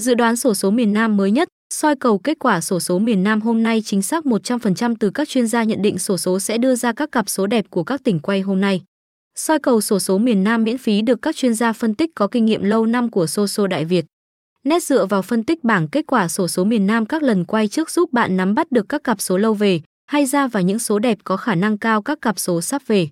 Dự đoán sổ số miền Nam mới nhất, soi cầu kết quả sổ số miền Nam hôm nay chính xác 100% từ các chuyên gia nhận định sổ số sẽ đưa ra các cặp số đẹp của các tỉnh quay hôm nay. Soi cầu sổ số miền Nam miễn phí được các chuyên gia phân tích có kinh nghiệm lâu năm của Soso Đại Việt. Nét dựa vào phân tích bảng kết quả sổ số miền Nam các lần quay trước giúp bạn nắm bắt được các cặp số lâu về, hay ra và những số đẹp có khả năng cao các cặp số sắp về.